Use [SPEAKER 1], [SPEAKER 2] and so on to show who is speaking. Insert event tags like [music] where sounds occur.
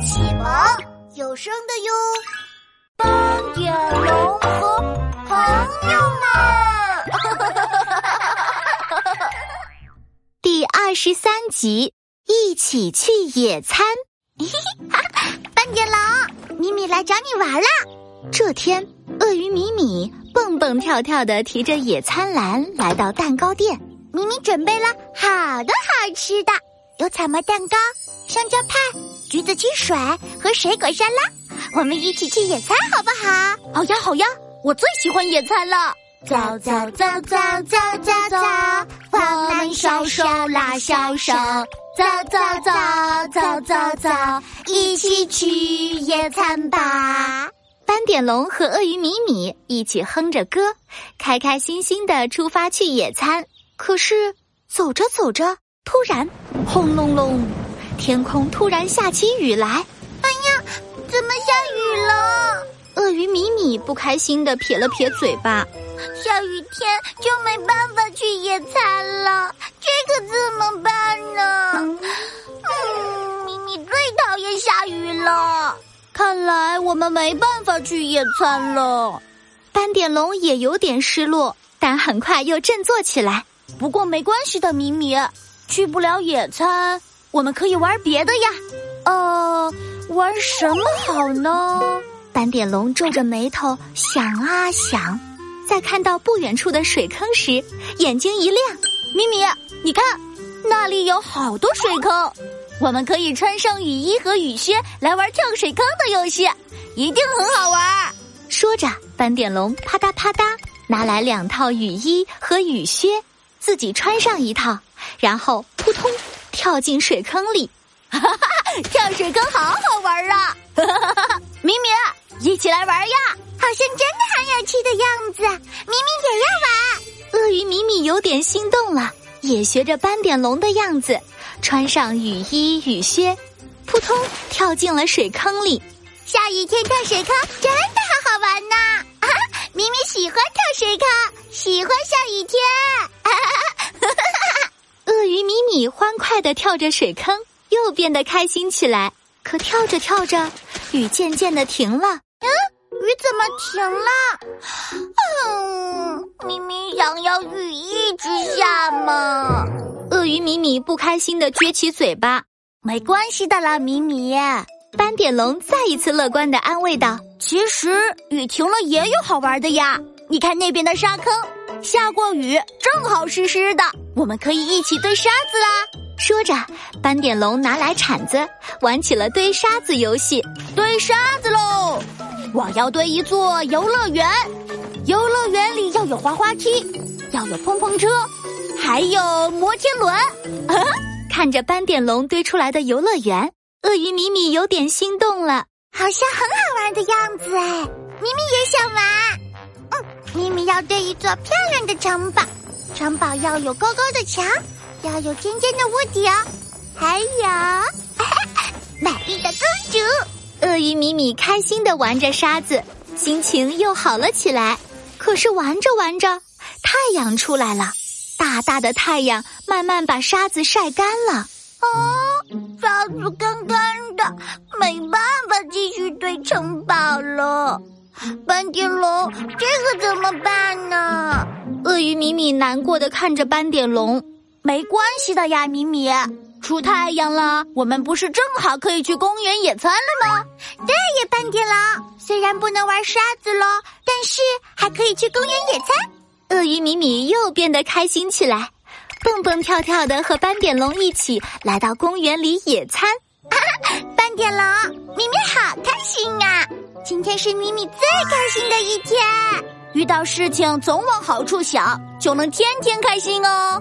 [SPEAKER 1] 启蒙有声的哟，斑点龙和朋友们，[laughs]
[SPEAKER 2] 第二十三集，一起去野餐。[laughs]
[SPEAKER 1] 斑点龙，米米来找你玩啦！
[SPEAKER 2] 这天，鳄鱼米米蹦蹦跳跳的提着野餐篮来到蛋糕店，
[SPEAKER 1] 米米准备了好多好吃的，有草莓蛋糕、香蕉派。橘子汽水和水果沙拉，我们一起去野餐好不好？
[SPEAKER 3] 好呀好呀，我最喜欢野餐了。
[SPEAKER 1] 走走走走走走走，我们手手拉小手，走走走走走走，一起去野餐吧！
[SPEAKER 2] 斑点龙和鳄鱼米米一起哼着歌，开开心心的出发去野餐。可是走着走着，突然轰隆隆。天空突然下起雨来，
[SPEAKER 1] 哎呀，怎么下雨了？
[SPEAKER 2] 鳄鱼米米不开心的撇了撇嘴巴，
[SPEAKER 1] 下雨天就没办法去野餐了，这可怎么办呢？嗯，米米最讨厌下雨了，
[SPEAKER 3] 看来我们没办法去野餐了。
[SPEAKER 2] 斑点龙也有点失落，但很快又振作起来。
[SPEAKER 3] 不过没关系的，米米，去不了野餐。我们可以玩别的呀，呃，玩什么好呢？
[SPEAKER 2] 斑点龙皱着眉头想啊想，在看到不远处的水坑时，眼睛一亮。
[SPEAKER 3] 咪咪，你看，那里有好多水坑，我们可以穿上雨衣和雨靴来玩跳水坑的游戏，一定很好玩。
[SPEAKER 2] 说着，斑点龙啪嗒啪嗒拿来两套雨衣和雨靴，自己穿上一套，然后扑通。跳进水坑里，
[SPEAKER 3] 哈哈！跳水坑好好玩啊！哈哈哈哈咪咪，一起来玩呀！
[SPEAKER 1] 好像真的很有趣的样子，明明也要玩。
[SPEAKER 2] 鳄鱼米米有点心动了，也学着斑点龙的样子，穿上雨衣雨靴，扑通跳进了水坑里。
[SPEAKER 1] 下雨天跳水坑真的好好玩呢！啊，米米喜欢跳水坑，喜欢下雨天。哈哈哈！
[SPEAKER 2] 鱼米米欢快的跳着水坑，又变得开心起来。可跳着跳着，雨渐渐的停了。
[SPEAKER 1] 嗯，雨怎么停了？嗯，明明想要雨一直下嘛。
[SPEAKER 2] 鳄鱼米米不开心的撅起嘴巴。
[SPEAKER 3] 没关系的啦，米米。
[SPEAKER 2] 斑点龙再一次乐观的安慰道：“
[SPEAKER 3] 其实雨停了也有好玩的呀。你看那边的沙坑。”下过雨，正好湿湿的，我们可以一起堆沙子啦。
[SPEAKER 2] 说着，斑点龙拿来铲子，玩起了堆沙子游戏。
[SPEAKER 3] 堆沙子喽！我要堆一座游乐园，游乐园里要有滑滑梯，要有碰碰车，还有摩天轮。[laughs]
[SPEAKER 2] 看着斑点龙堆出来的游乐园，鳄鱼米米有点心动了，
[SPEAKER 1] 好像很好玩的样子哎，米米也想玩。要堆一座漂亮的城堡，城堡要有高高的墙，要有尖尖的屋顶，还有 [laughs] 美丽的公主。
[SPEAKER 2] 鳄鱼米米开心的玩着沙子，心情又好了起来。可是玩着玩着，太阳出来了，大大的太阳慢慢把沙子晒干了。哦，
[SPEAKER 1] 沙子干干的，没办法继续堆城堡了。斑点龙，这可怎么办呢？
[SPEAKER 2] 鳄鱼米米难过的看着斑点龙。
[SPEAKER 3] 没关系的呀，米米，出太阳了，我们不是正好可以去公园野餐了吗？
[SPEAKER 1] 对呀，斑点龙，虽然不能玩沙子喽，但是还可以去公园野餐。
[SPEAKER 2] 鳄鱼米米又变得开心起来，蹦蹦跳跳的和斑点龙一起来到公园里野餐。
[SPEAKER 1] 斑点龙，米米好开心啊！今天是咪咪最开心的一天，
[SPEAKER 3] 遇到事情总往好处想，就能天天开心哦。